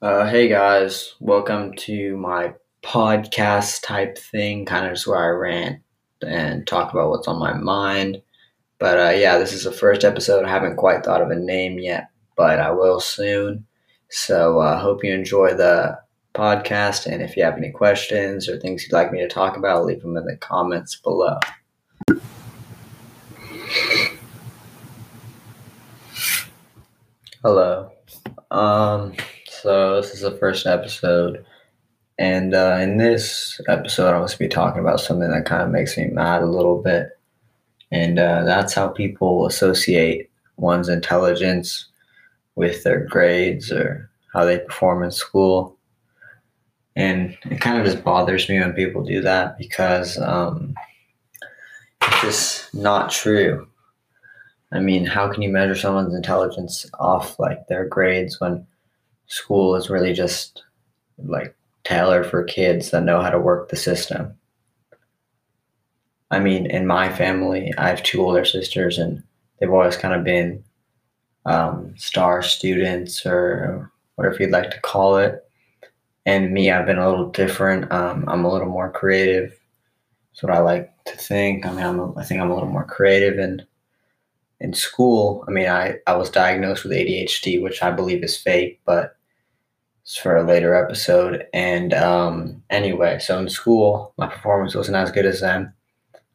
Uh, hey guys, welcome to my podcast type thing, kind of just where I rant and talk about what's on my mind. But uh, yeah, this is the first episode. I haven't quite thought of a name yet, but I will soon. So I uh, hope you enjoy the podcast. And if you have any questions or things you'd like me to talk about, leave them in the comments below. Hello. Um, so this is the first episode, and uh, in this episode, I'm going to be talking about something that kind of makes me mad a little bit, and uh, that's how people associate one's intelligence with their grades or how they perform in school. And it kind of just bothers me when people do that because um, it's just not true. I mean, how can you measure someone's intelligence off like their grades when school is really just like tailored for kids that know how to work the system? I mean, in my family, I have two older sisters, and they've always kind of been um, star students or whatever you'd like to call it. And me, I've been a little different. Um, I'm a little more creative. That's what I like to think. I mean, I'm a, I think I'm a little more creative. And in school, I mean, I, I was diagnosed with ADHD, which I believe is fake, but for a later episode. And um, anyway, so in school, my performance wasn't as good as them.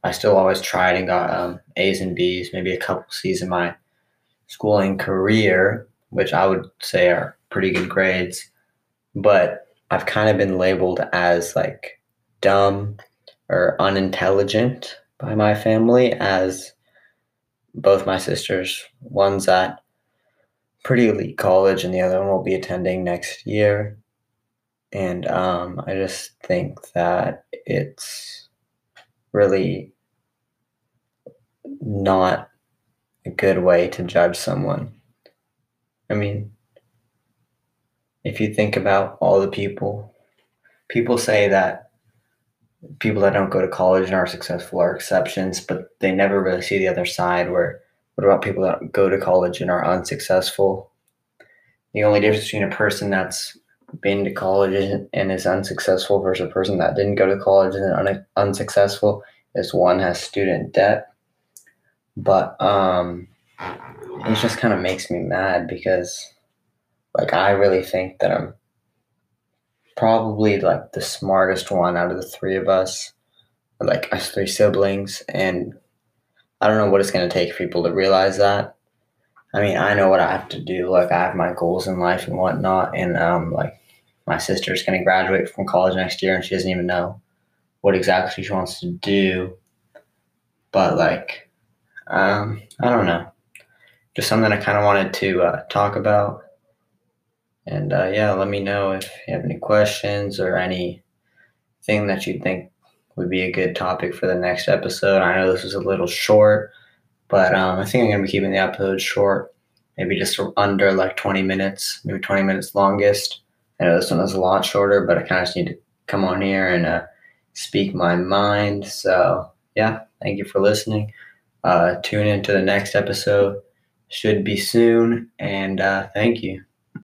I still always tried and got um, A's and B's, maybe a couple C's in my schooling career, which I would say are pretty good grades. But I've kind of been labeled as like dumb or unintelligent by my family as both my sisters. One's at pretty elite college, and the other one will be attending next year. And um, I just think that it's really not a good way to judge someone. I mean, if you think about all the people, people say that people that don't go to college and are successful are exceptions, but they never really see the other side where what about people that go to college and are unsuccessful? The only difference between a person that's been to college and is unsuccessful versus a person that didn't go to college and is un- unsuccessful is one has student debt. But um, it just kind of makes me mad because, like, I really think that I'm probably like the smartest one out of the three of us, like us three siblings, and I don't know what it's going to take for people to realize that. I mean, I know what I have to do. Like, I have my goals in life and whatnot, and um, like my sister's going to graduate from college next year, and she doesn't even know what exactly she wants to do. But like, um, I don't know, just something I kind of wanted to uh, talk about and uh, yeah, let me know if you have any questions or anything that you think would be a good topic for the next episode. I know this was a little short, but um, I think I'm going to be keeping the episode short, maybe just under like 20 minutes, maybe 20 minutes longest. I know this one was a lot shorter, but I kind of just need to come on here and uh, speak my mind. So, yeah, thank you for listening. Uh, tune into the next episode. Should be soon. And uh, thank you.